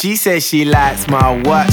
She says she likes my watch,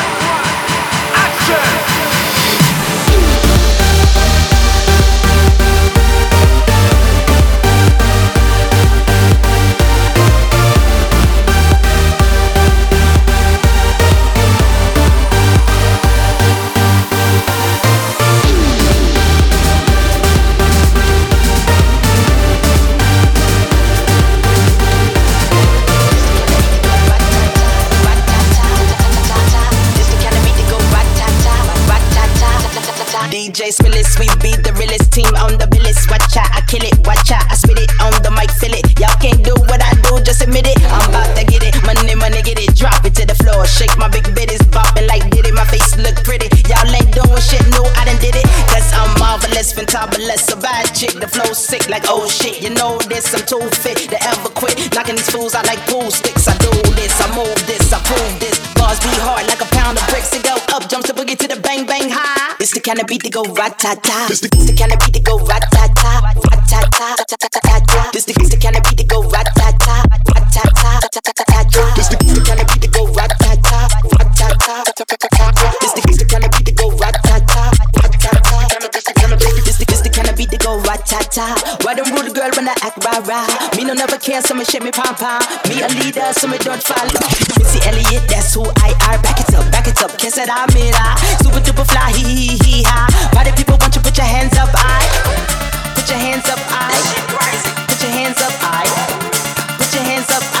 Floor. Shake my big bitties, bopping like did it. My face look pretty. Y'all ain't doing shit, no, I done did it. Cause I'm marvelous, fantabulous, a bad chick. The flow sick like oh shit. You know this, I'm too fit to ever quit. Knocking these fools out like pool sticks. I do this, I move this, I prove this. Bars be hard like a pound of bricks and go up, jumps to boogie to the bang bang high. It's the kind of beat that go rat ta ta. It's the kind of beat that go rat ta ta, rat ta ta ta ta ta ta. This the the kind of beat that go rat ta ta, rat ta ta ta ta ta ta. This the the kind of beat that go rat go rat ta ta. Why them rude girl when I act rah rah? Me no never care, so me shake me pom pom. Me a leader, so me don't follow. Missy Elliott, that's who I are. Back it up, back it up, kiss it, I'm it. Super duper fly, hee hee hee ha. Party people want you put your hands up, I. Put your hands up, I. Put your hands up, I. Put your hands up, I.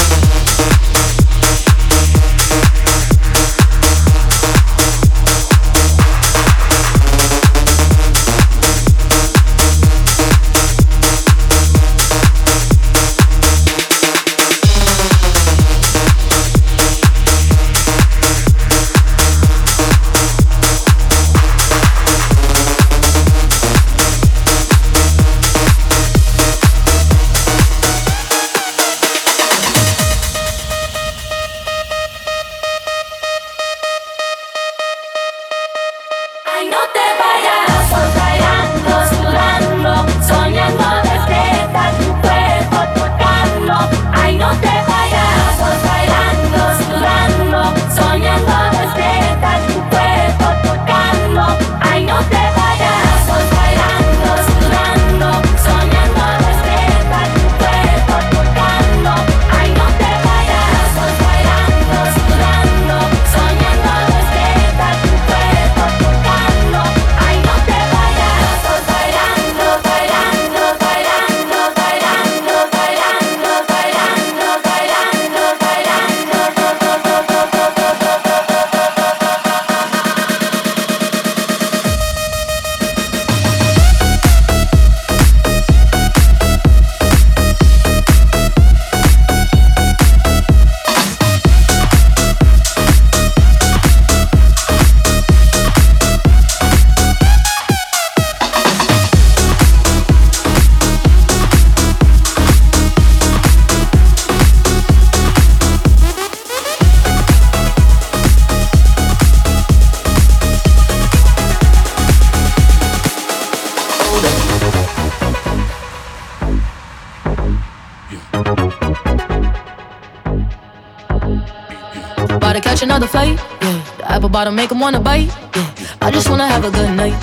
Apple bottom make wanna bite. Yeah, I just wanna have a good night.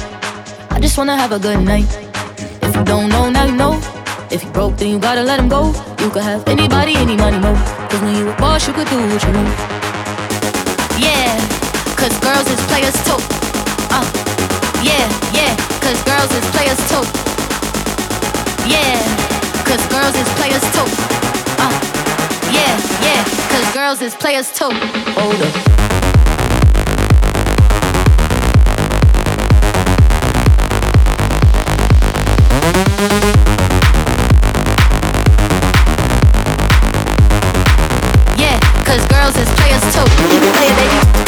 I just wanna have a good night. If you don't know, now you know. If you broke, then you gotta let him go. You could have anybody, any money, mo. Cause when you a boss, you could do what you want. Yeah, cause girls is players too. Uh, yeah, yeah, cause girls is players too. Yeah, cause girls is players too. Uh, yeah, yeah, cause girls is players too. Hold up. Yeah, cause girls is players too. Play it, baby.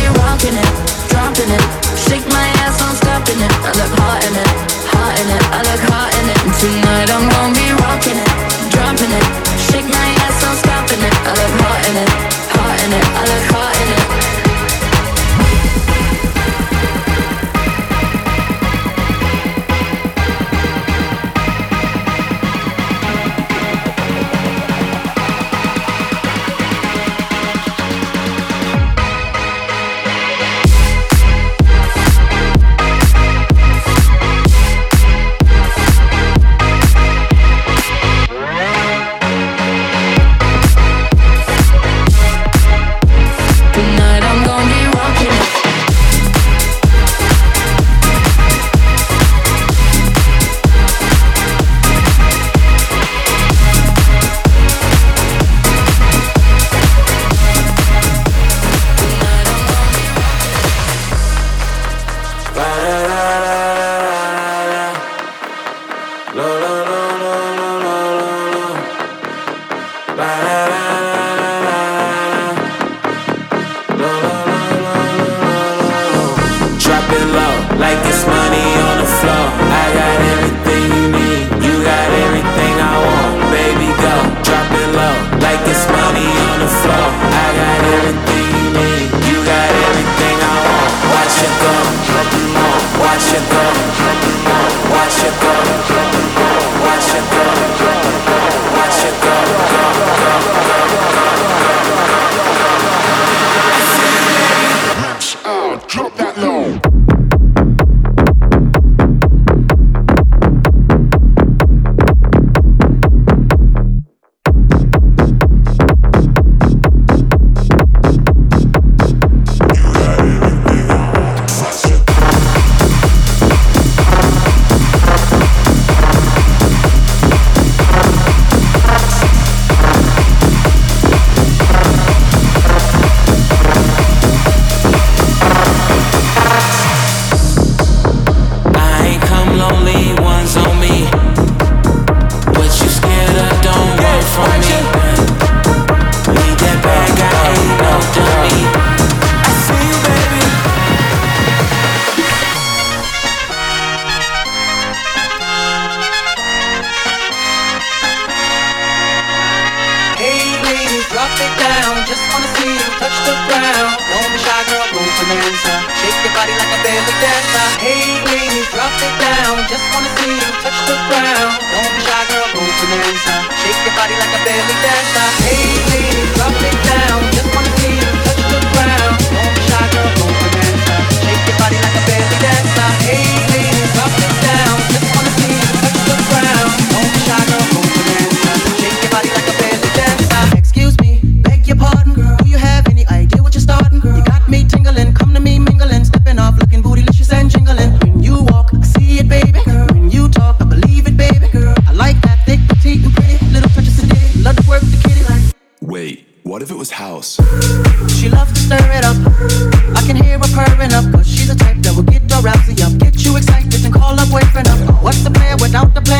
the kitty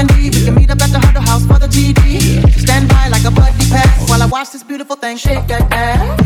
candy. We can meet up at the Huddle House for the GD. Stand by like a buddy pass while I watch this beautiful thing shake that ass.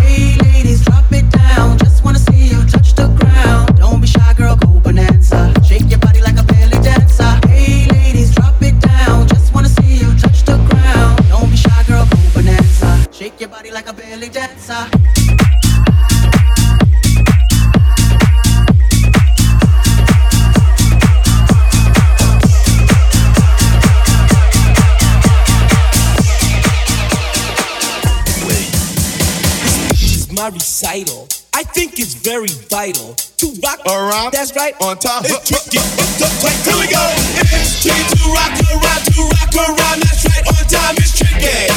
very vital to rock. Around, that's right, on top. Get, get, It's get, get, here we go. It's key to rock around, to rock around. That's right, on time. It's tricky.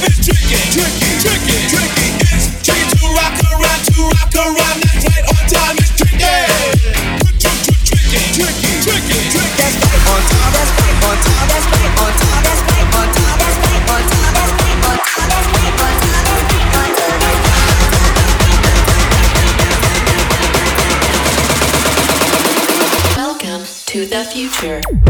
It's tricky, tricky, tricky, tricky. It's key to rock around, to rock around. That's right, on time. It's tricky. Tricky, tricky, tricky, tricky. That's right, on time. That's right, on time. That's right, on time. That's right. future.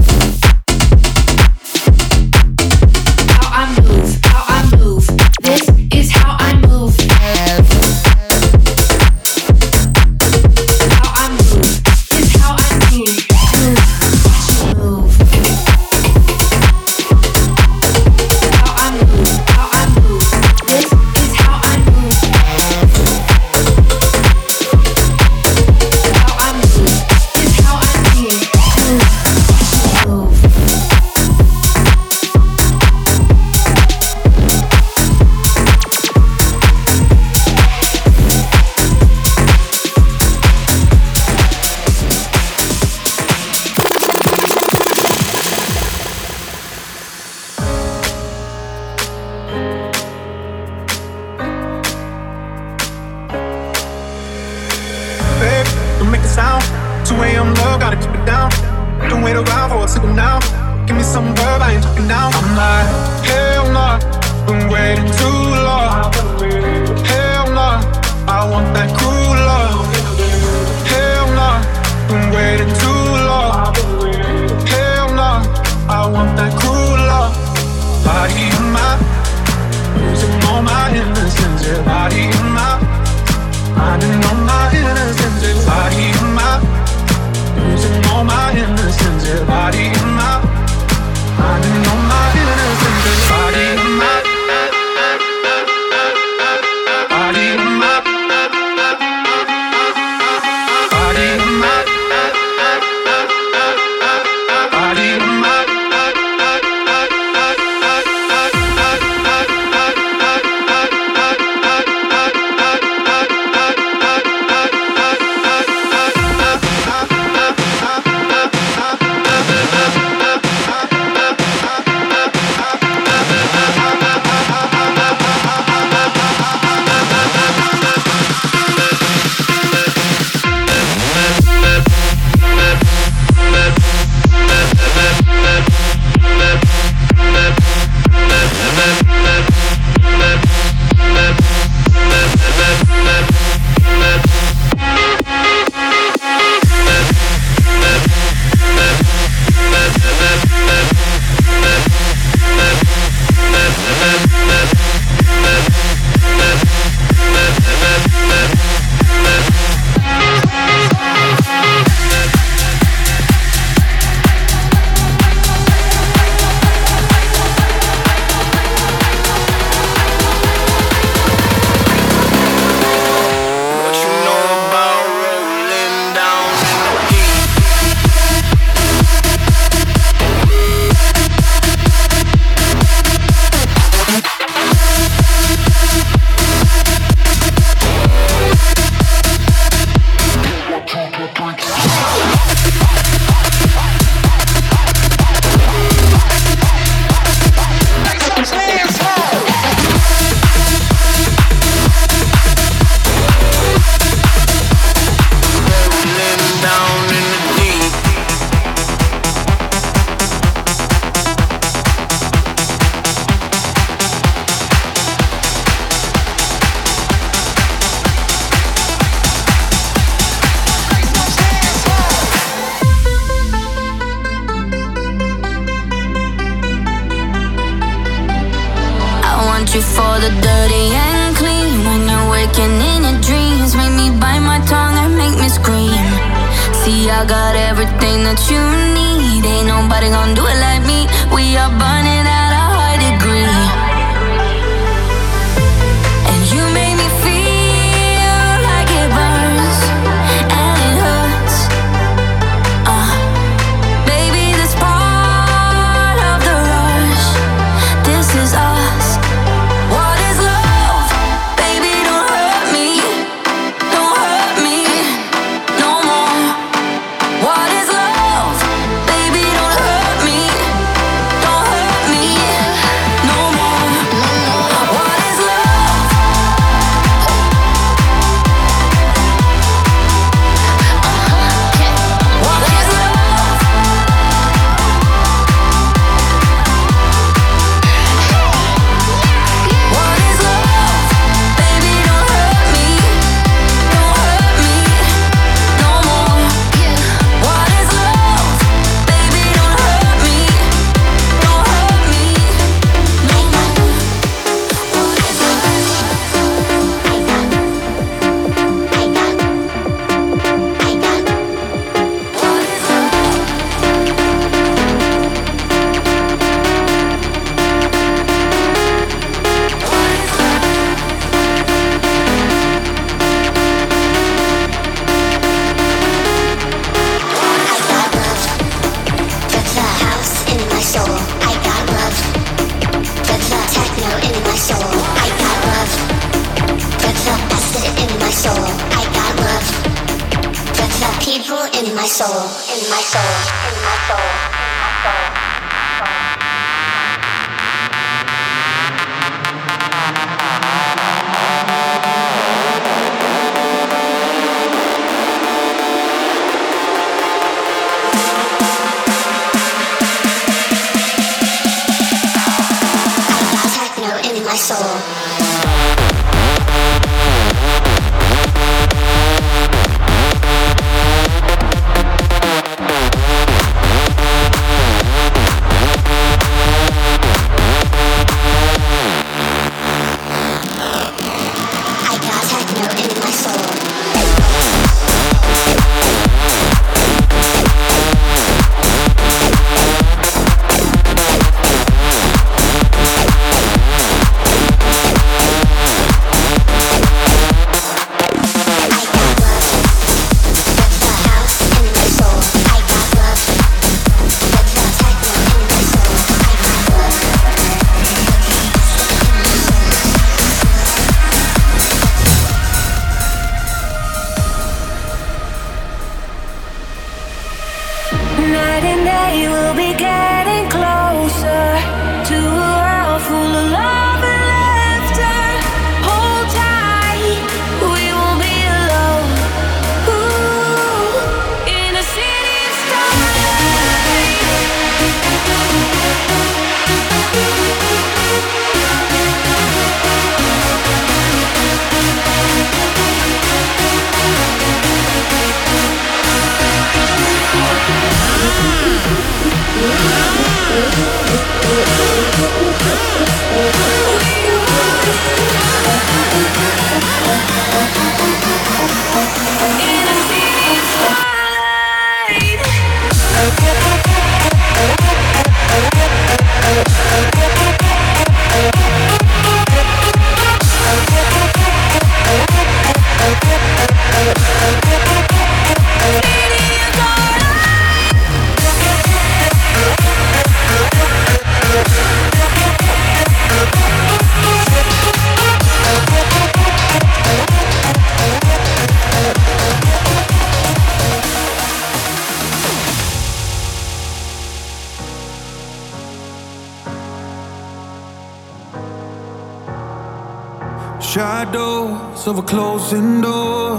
Of a closing door.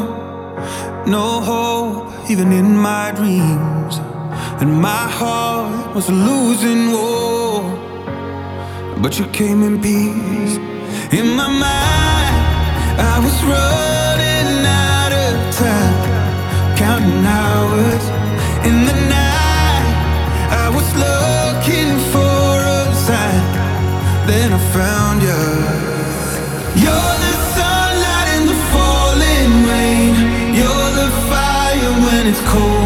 No hope, even in my dreams. And my heart was a losing war. But you came in peace. In my mind, I was running out of time, counting hours. In the night, I was looking for a sign. Then I found you. cold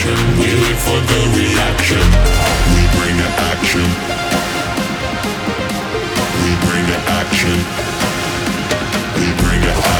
action. We live for the reaction. We bring the action. We bring the action. We bring the action.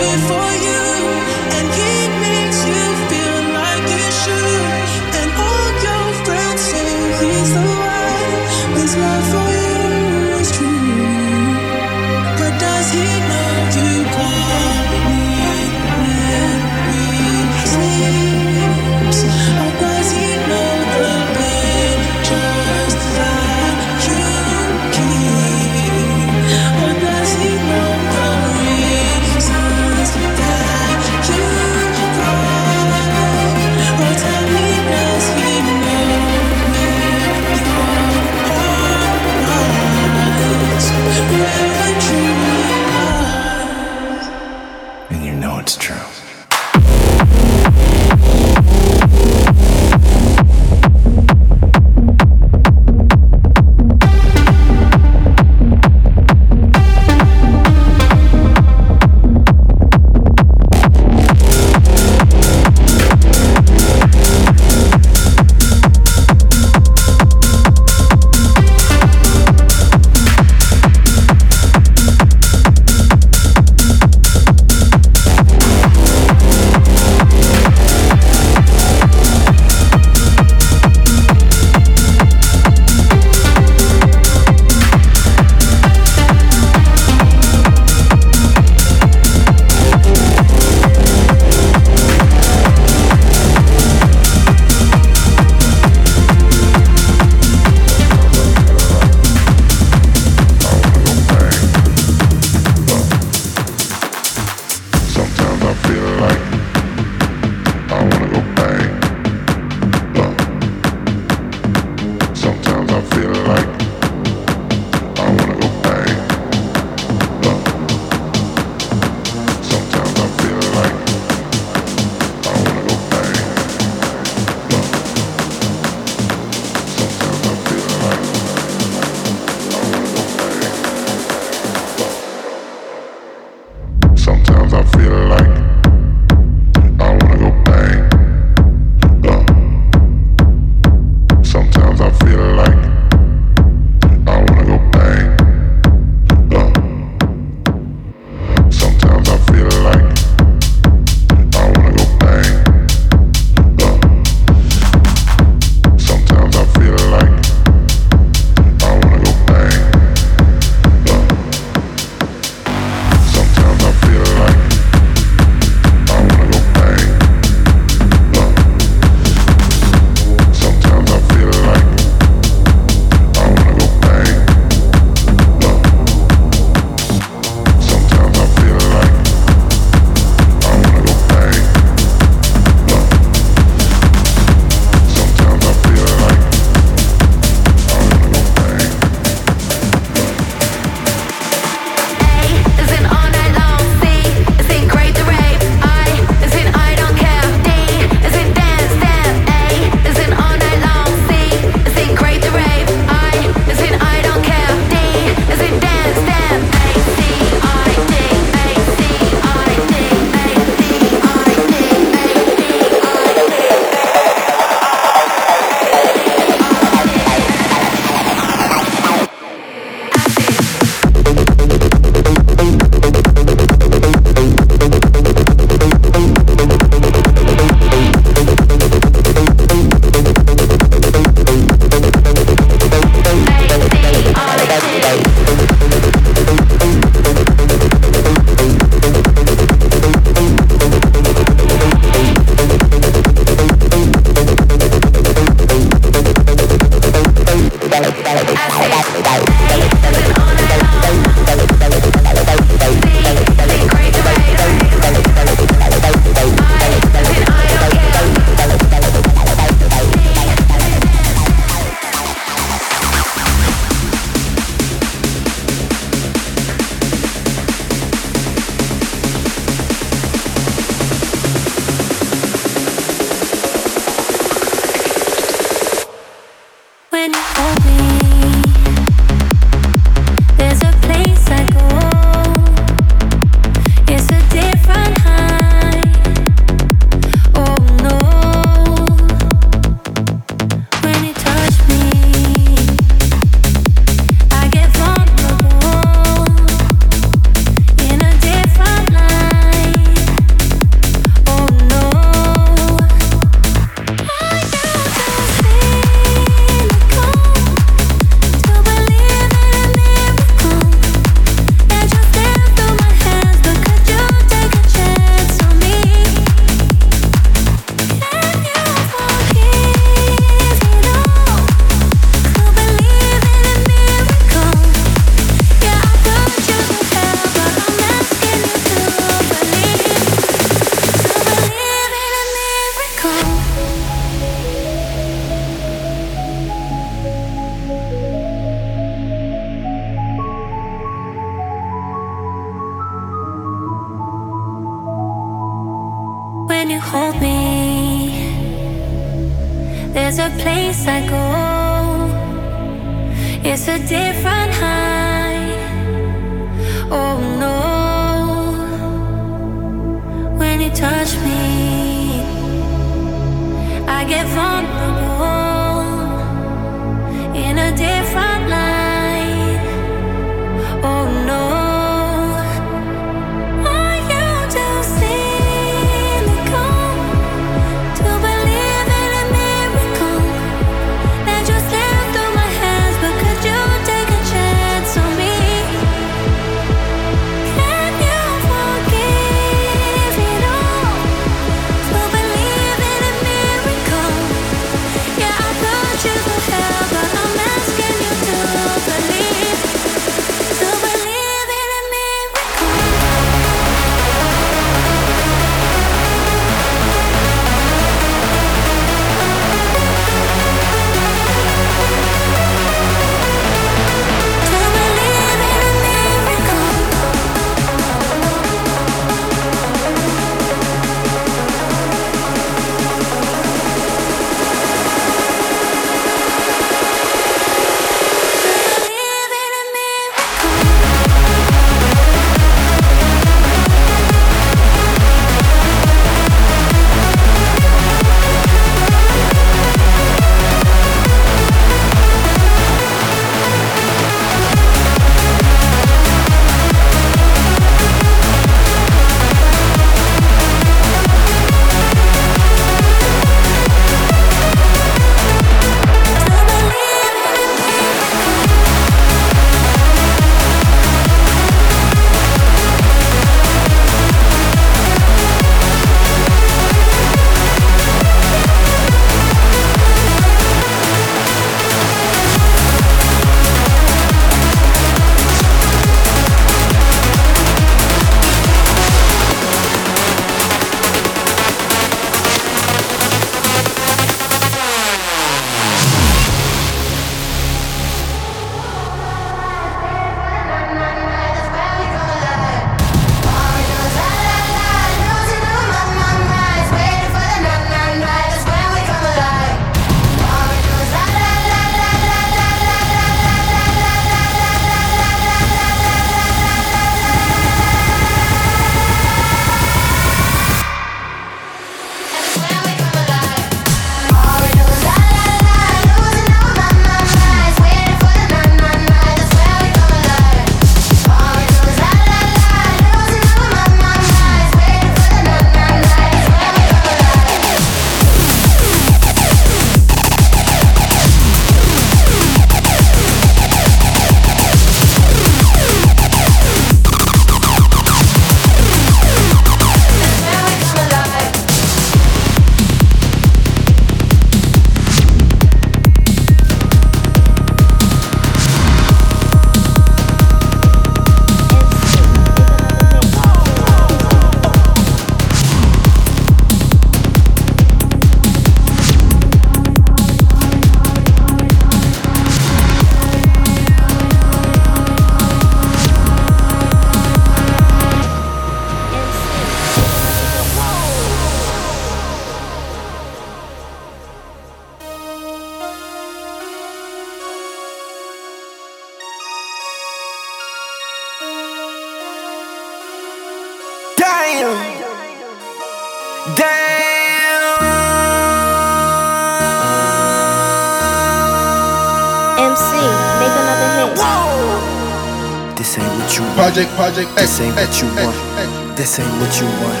This ain't what you want. Project, project, This ain't what you eh, eh, want. Eh, this ain't what you want.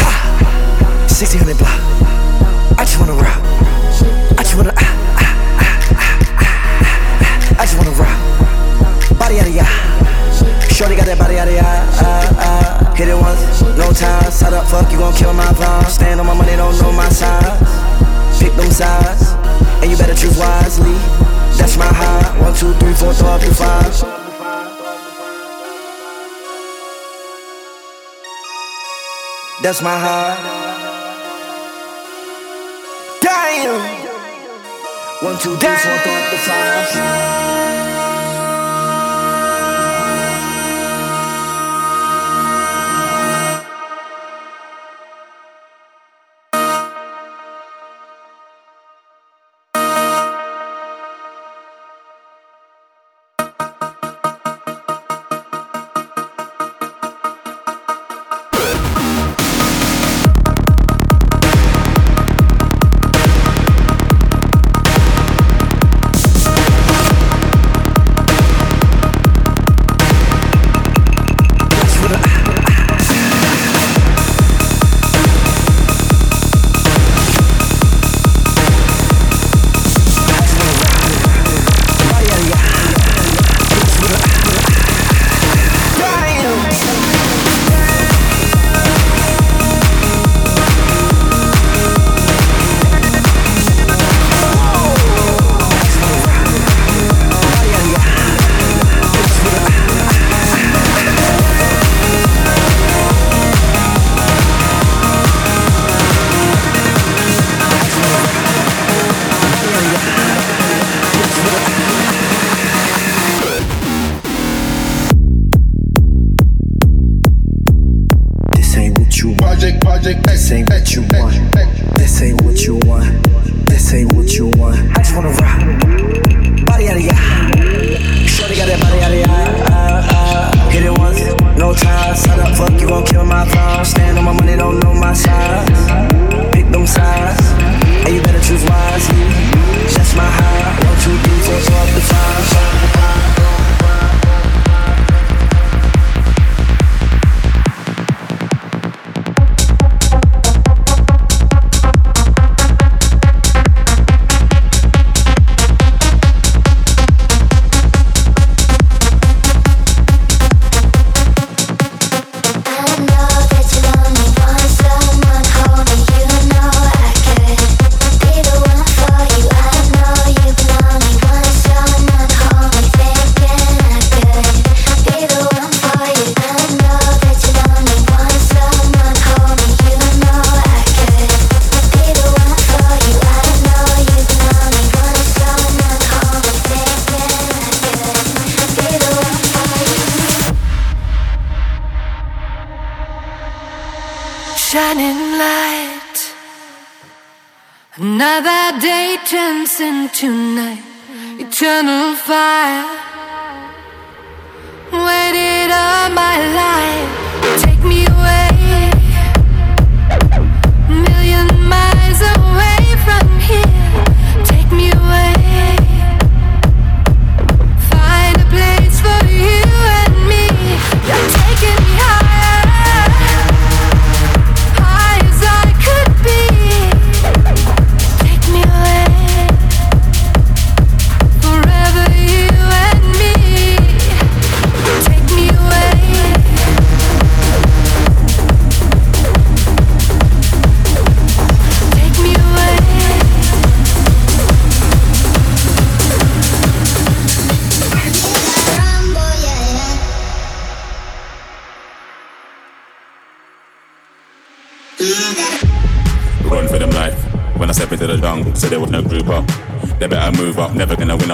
Ha! 1600 block. I just wanna rock. I just wanna. Ah, ah, ah. ah, ah, ah. I just wanna rock. Body out of ya. Shorty got that body out of ya. Hit it once, no time. Side up, fuck, you gon' kill my vibe. Stand on my money, don't know my size. Pick them sides, and you better choose wisely. That's my high. One, two, three, four, to five. That's my high. Damn. One, two, three, four, throw up to five.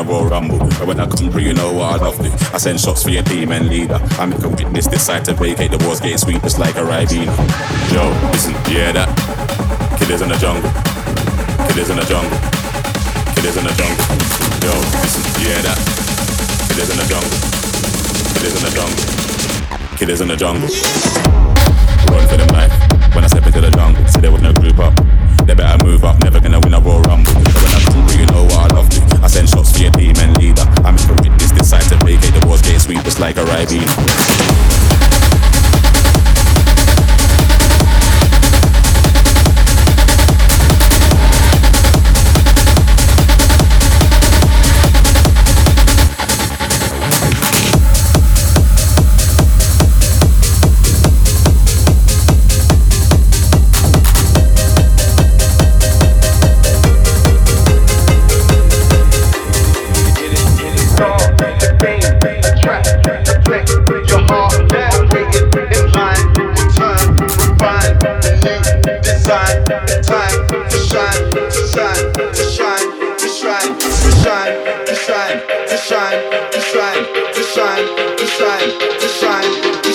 Royal Rumble. But when I come through, you know what I love to. I send shots for your team and leader. I make a witness, decide to vacate the walls, getting sweet just like a Ribena. Yo, listen, you hear that? Killers in the jungle. Killers in the jungle. Killers in the jungle. Yo, listen, you hear that? Killers in the jungle. Killers in the jungle. Killers in the jungle. Run for them life. When I step into the jungle, so there was no group up. They better move up, never gonna win a Royal Rumble. So when I come through, you know what I love to. I send shots to your team and leader. I'm a witness, decide to vacate the wars gates, sweep just like a ribena. shine, to shine, to shine, to shine, to shine.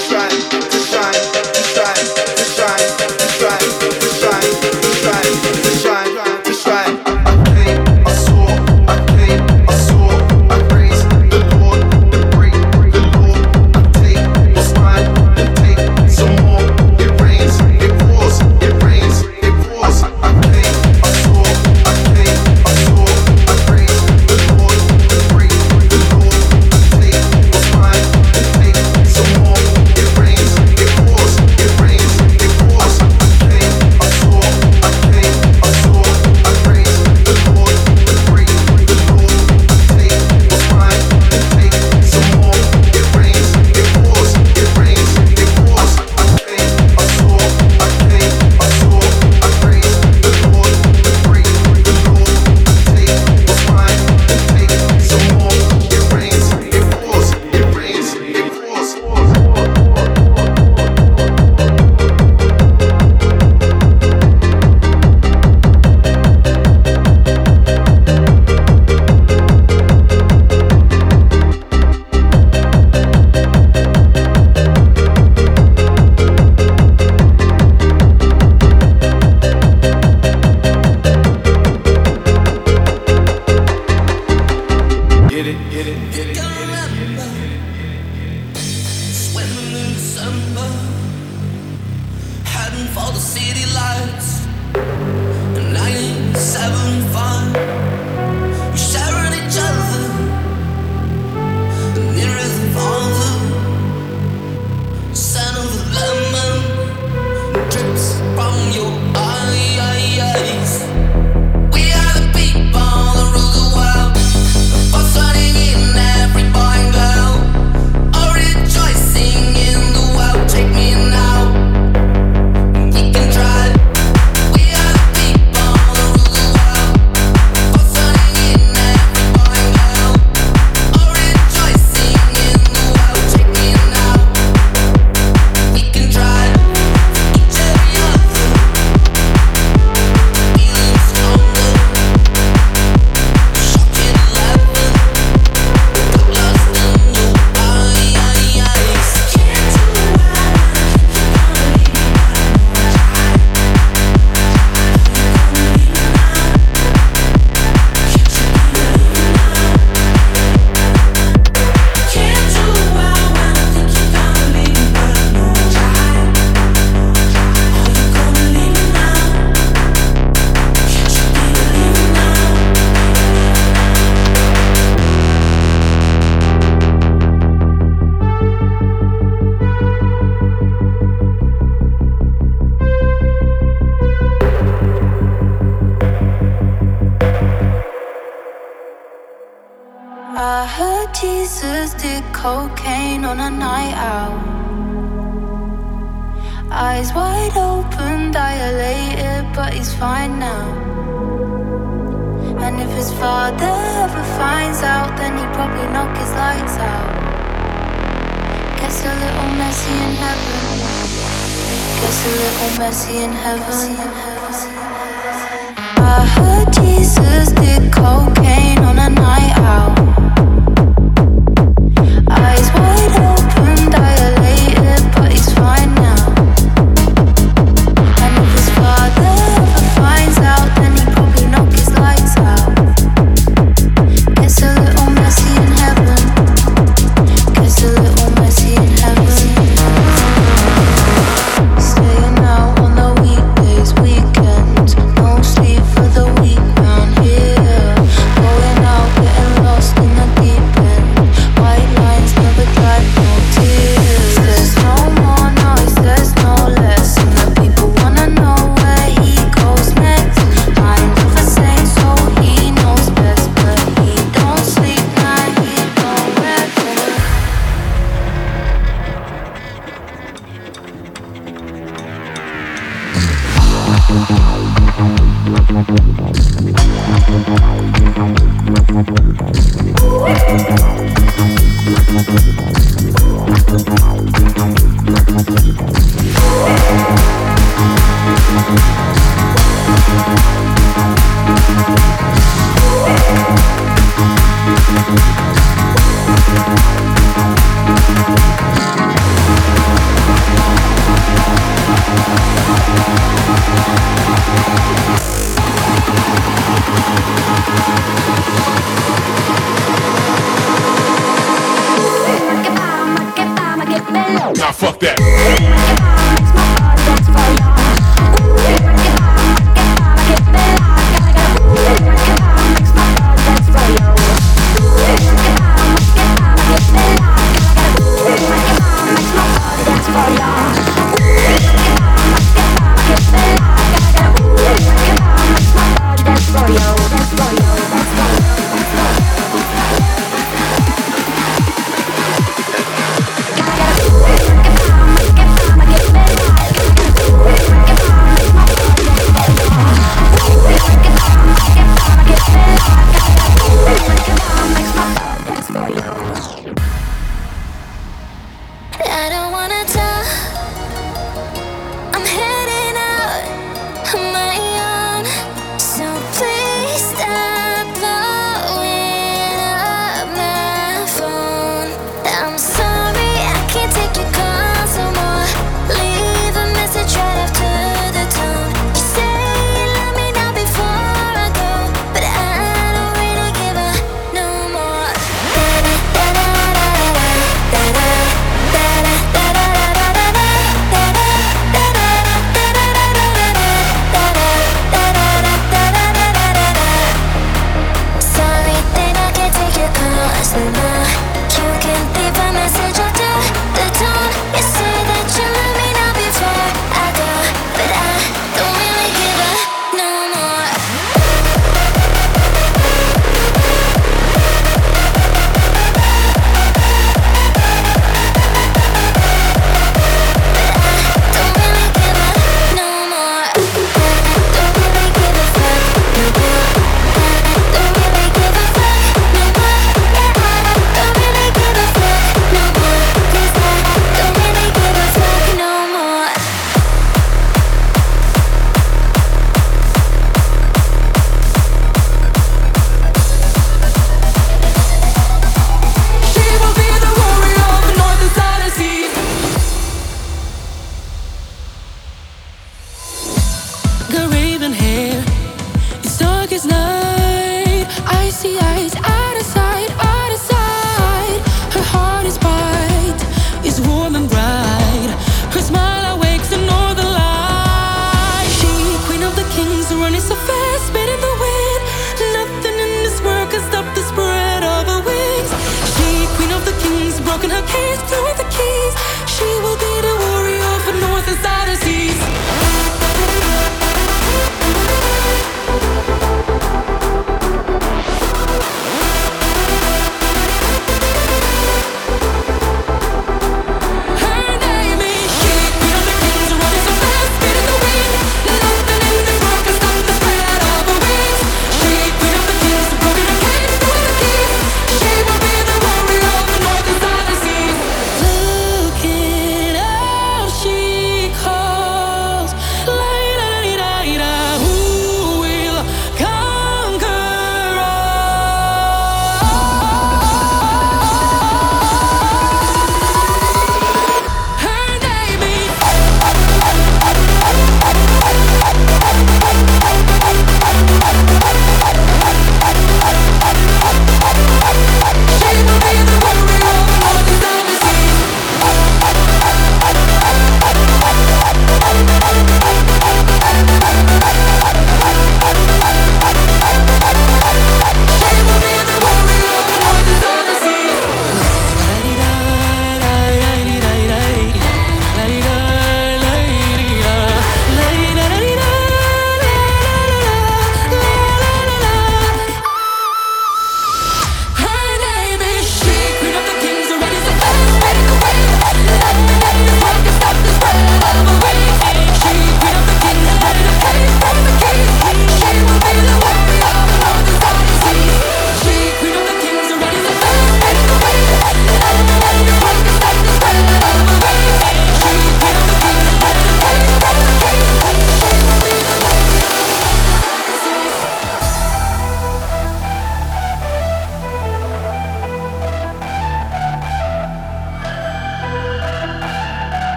messy in heaven. Gets a little oh, messy in heaven. I heard Jesus did call